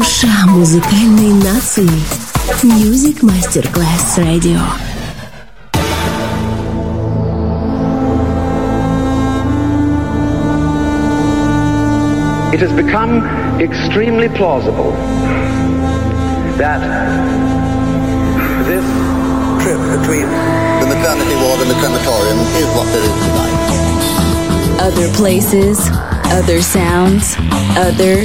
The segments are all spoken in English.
Душа музыкальной нации. Music Masterclass Radio. It has become extremely plausible that this trip between the maternity ward and the crematorium is what there is tonight. Other places, other sounds, other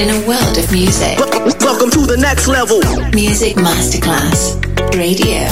In a world of music. Welcome to the next level. Music Masterclass Radio.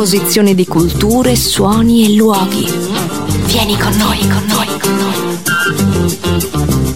Sovrapposizione di culture, suoni e luoghi. Vieni con noi, con noi, con noi.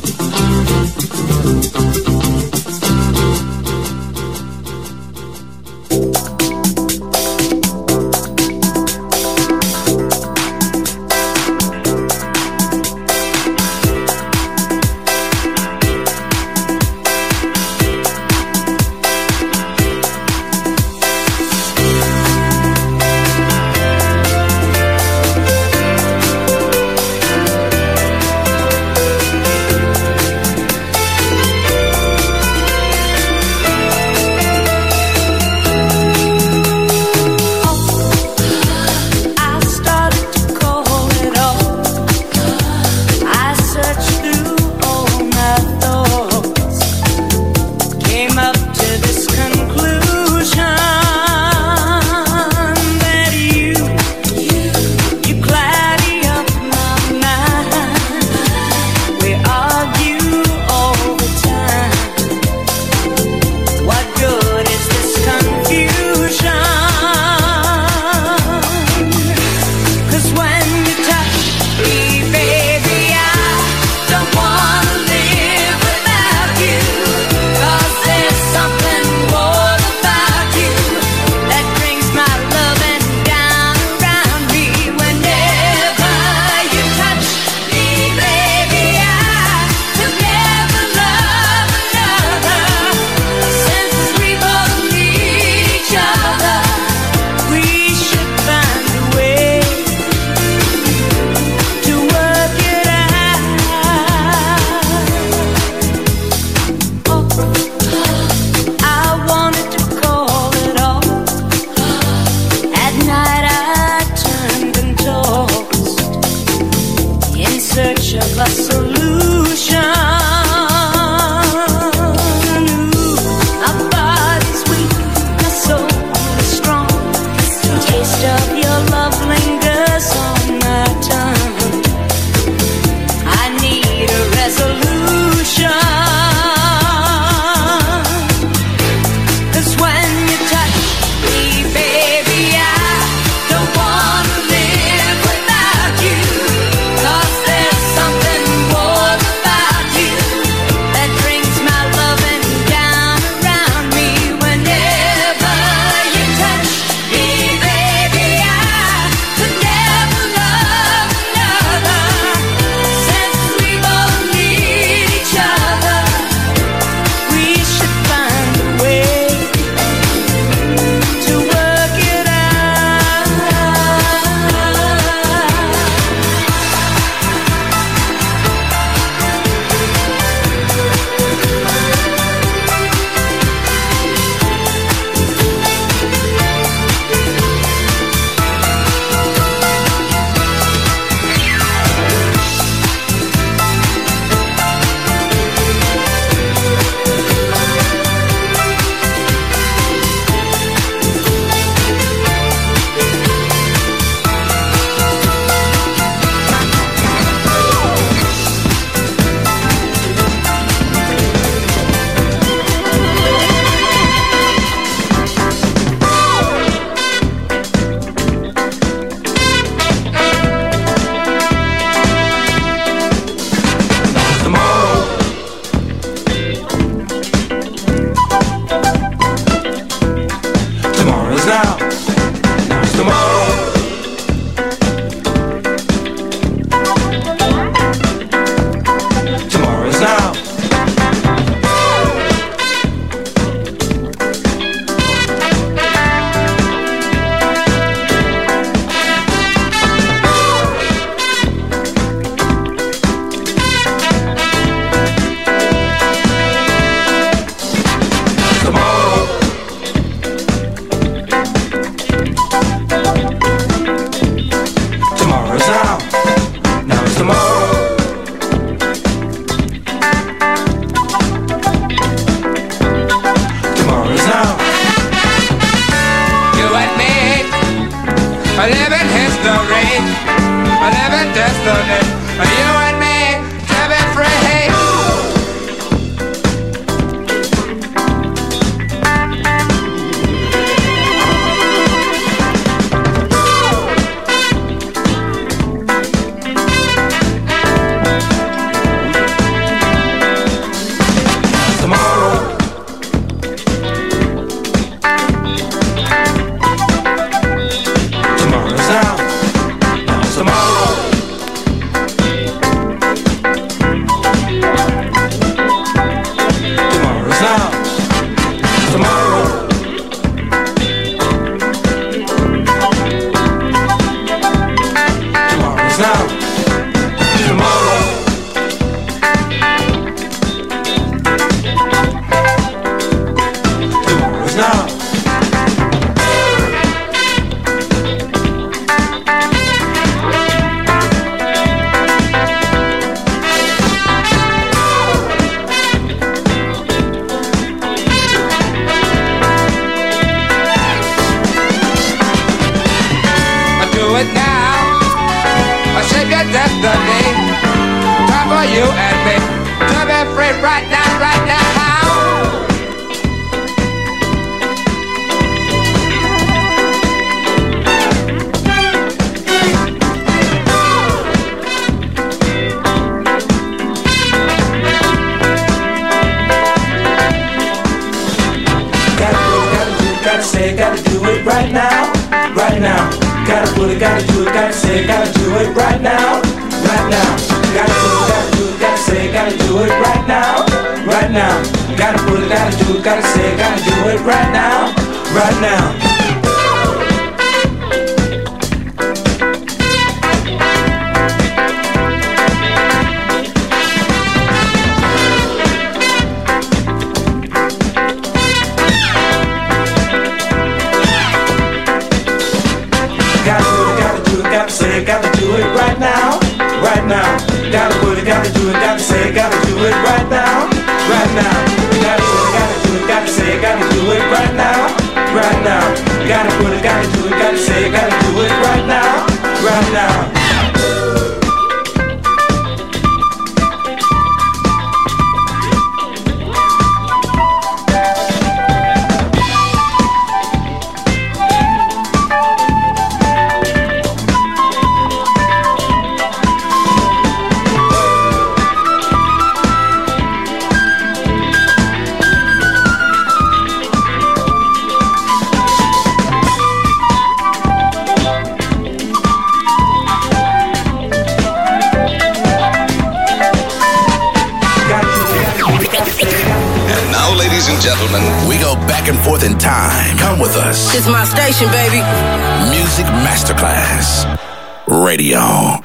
Radio.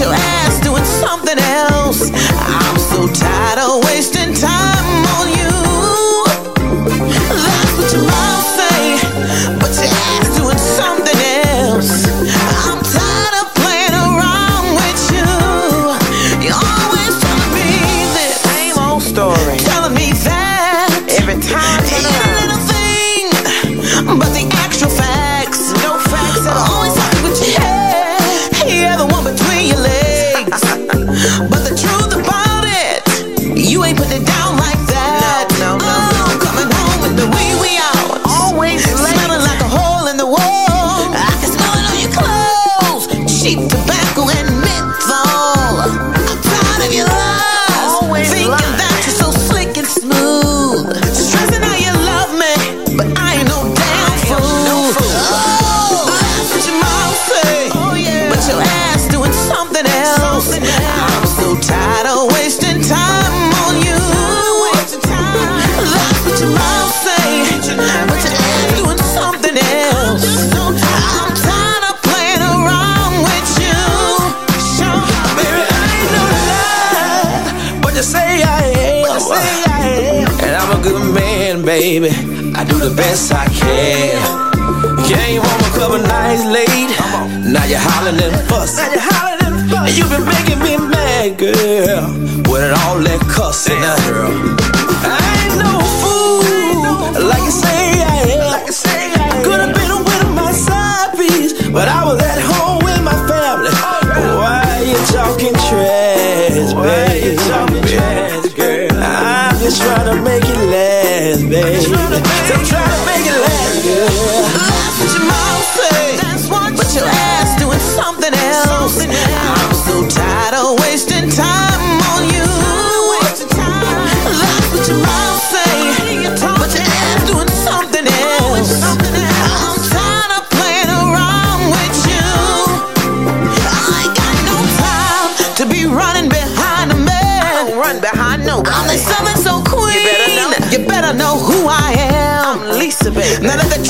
till I baby. I do the best I can. Came home a couple nights late. Now you're hollering and fussing. Now you're hollering and fussing. You've been making me mad, girl. With all that cussing, Damn, girl. I ain't no fool, like you say I am. Like you say I am. Could have been with my side piece, but I was at home with my family. Oh, Why you talking trash, baby? Talking trash, girl. I'm just trying to make baby. So try to make Now let the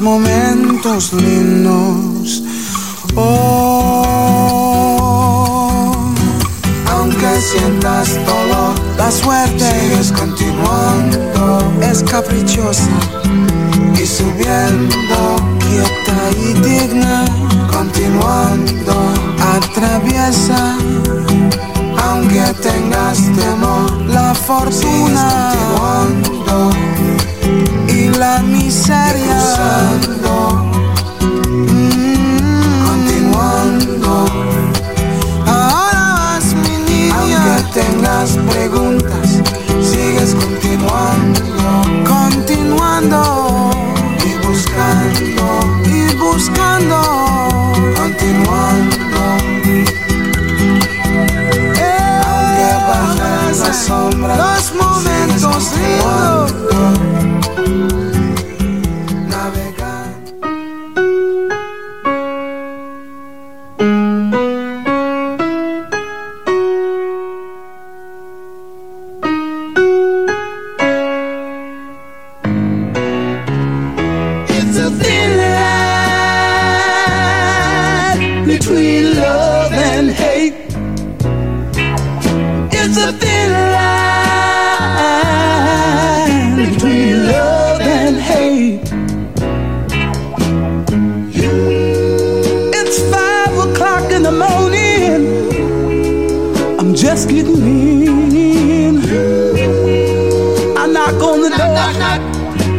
Momentos lindos. Oh, aunque sientas dolor, la suerte sigues continuando, es caprichosa y subiendo, quieta y digna, continuando, atraviesa aunque tengas temor, la fortuna. Continuando y la miseria. Mm, continuando. Ahora vas mi niña, aunque tengas preguntas, sigues continuando, continuando. Y buscando. Y buscando, continuando. Aunque bajen la sombra, los momentos lindos. Navegando. It's five o'clock in the morning. I'm just getting in. I knock on the door.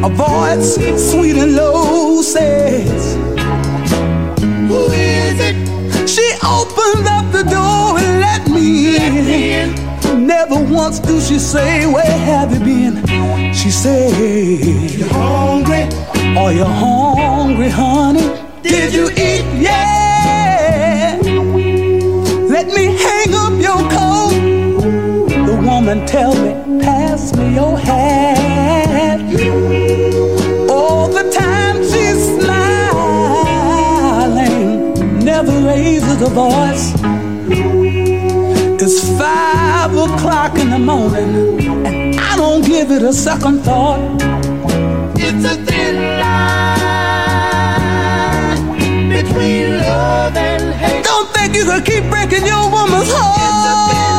A voice sweet and low says, Who is it? She opened up the door and let me in. Once do she say, Where have you been? She said, You hungry? Are you hungry, honey? Did you eat? Yeah. Let me hang up your coat. The woman tell me, pass me your hat. All the time she's smiling, never raises a voice. O'clock in the morning, and I don't give it a second thought. It's a thin line between love and hate. Don't think you can keep breaking your woman's heart It's a thin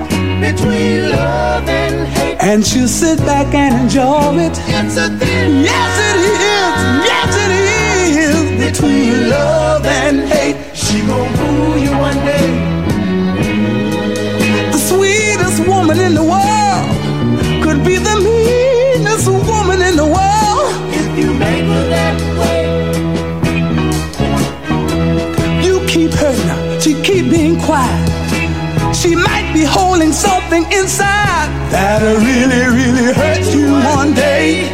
line between love and hate. And she'll sit back and enjoy it. It's a thing. Yes, it is. Yes, it is. Between love and hate. She gon' fool you one day. in the world could be the meanest woman in the world. If you make her that way, you keep her. She keep being quiet. She might be holding something inside that'll really, really hurt you one day.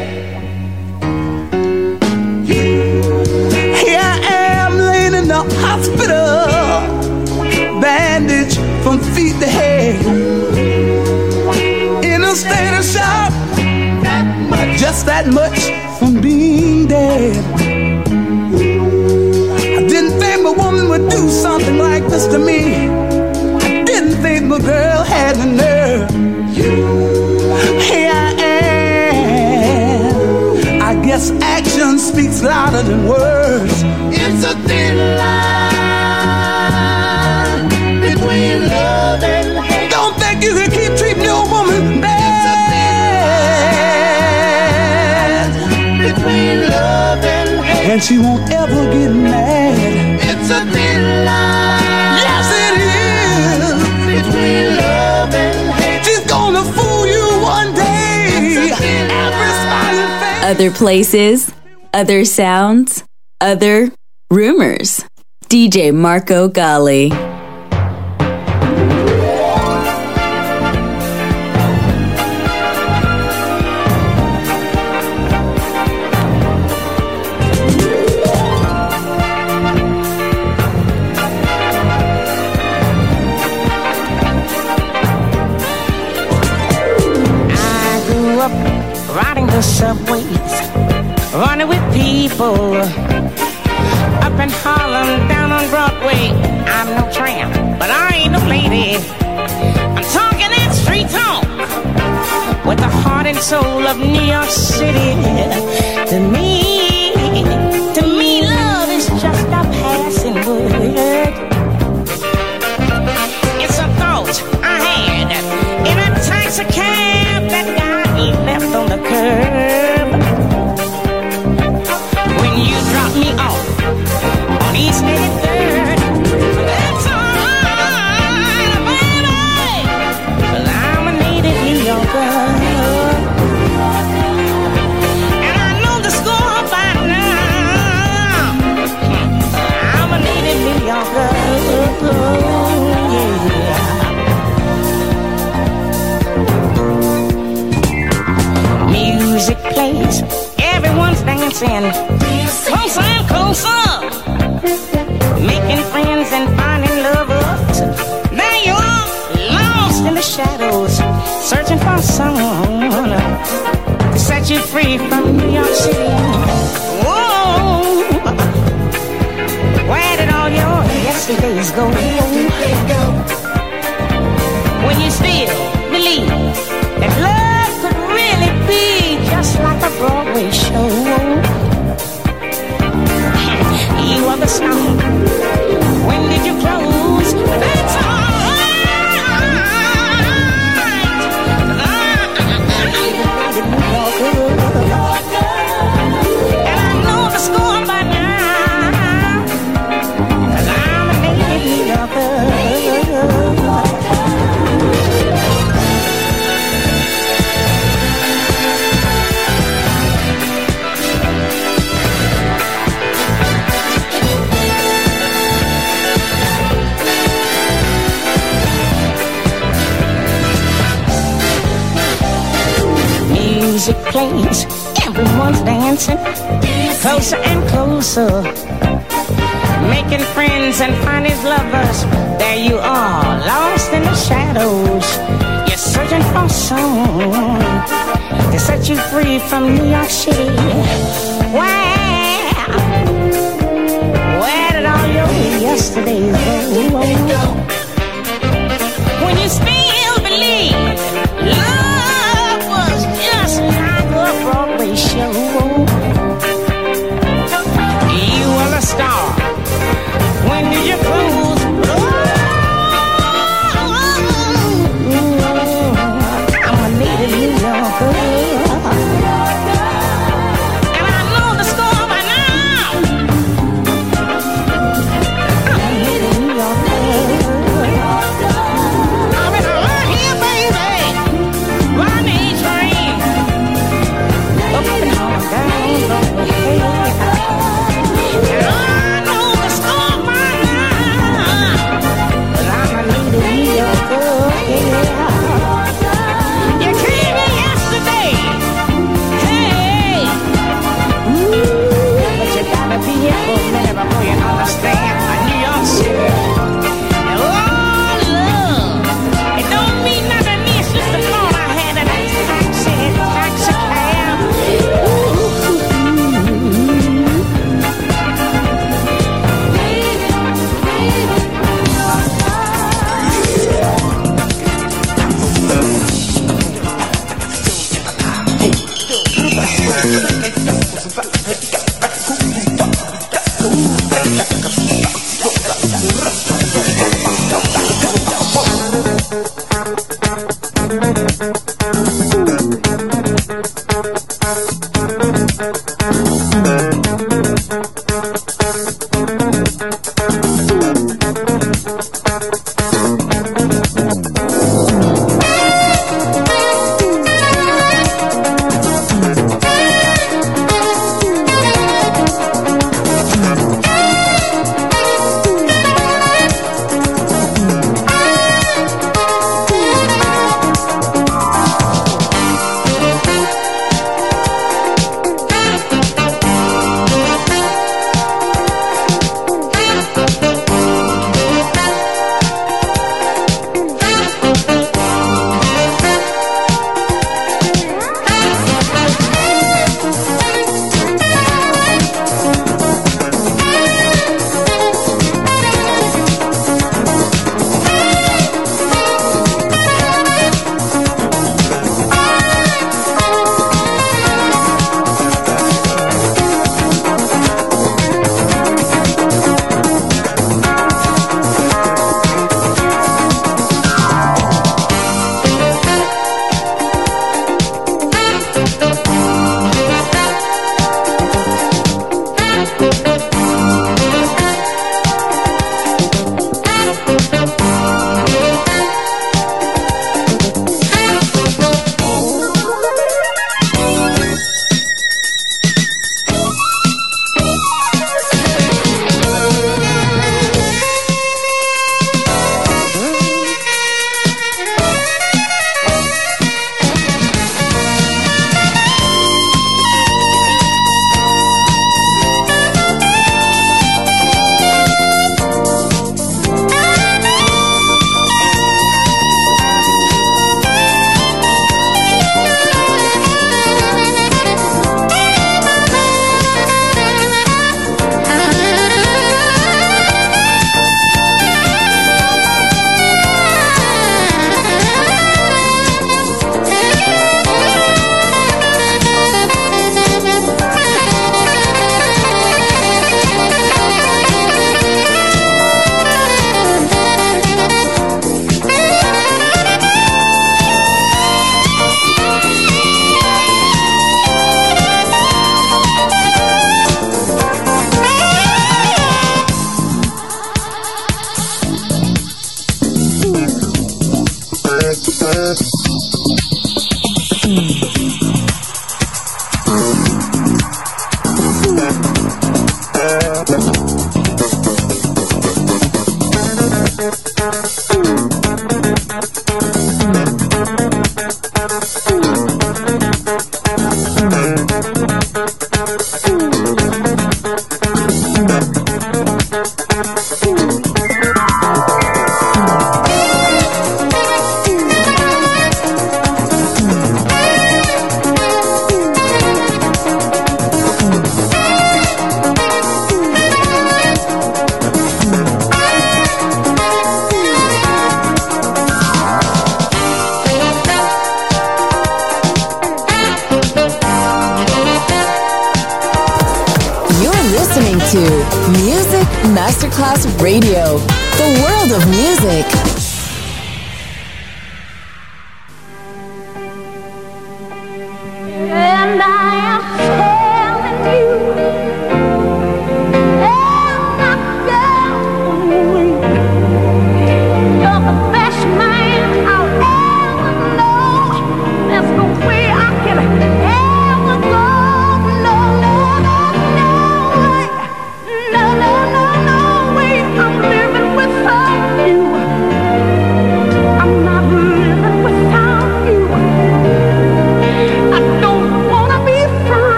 Here I am laying in the hospital, bandage from feet to head just that much from being dead. I didn't think a woman would do something like this to me. I didn't think a girl had the nerve. Here I am. I guess action speaks louder than words. It's a thin and she won't ever get mad. It's a thin line. Yes, it is. Between love and hate. She's gonna fool you one day. Every smiling face. Other places, other sounds, other rumors. DJ Marco Gally. The subways, running with people. Up in Harlem, down on Broadway. I'm no tramp, but I ain't no lady. I'm talking that street talk with the heart and soul of New York City. To me, to me, love is just a passing word. It's a thought I had in a taxi cab closer. Making friends and finding lovers. There you are, lost in the shadows. You're searching for someone to set you free from New York City. Where, where did all your yesterdays go? When you still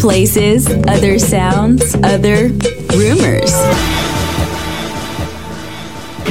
places, other sounds, other rumors.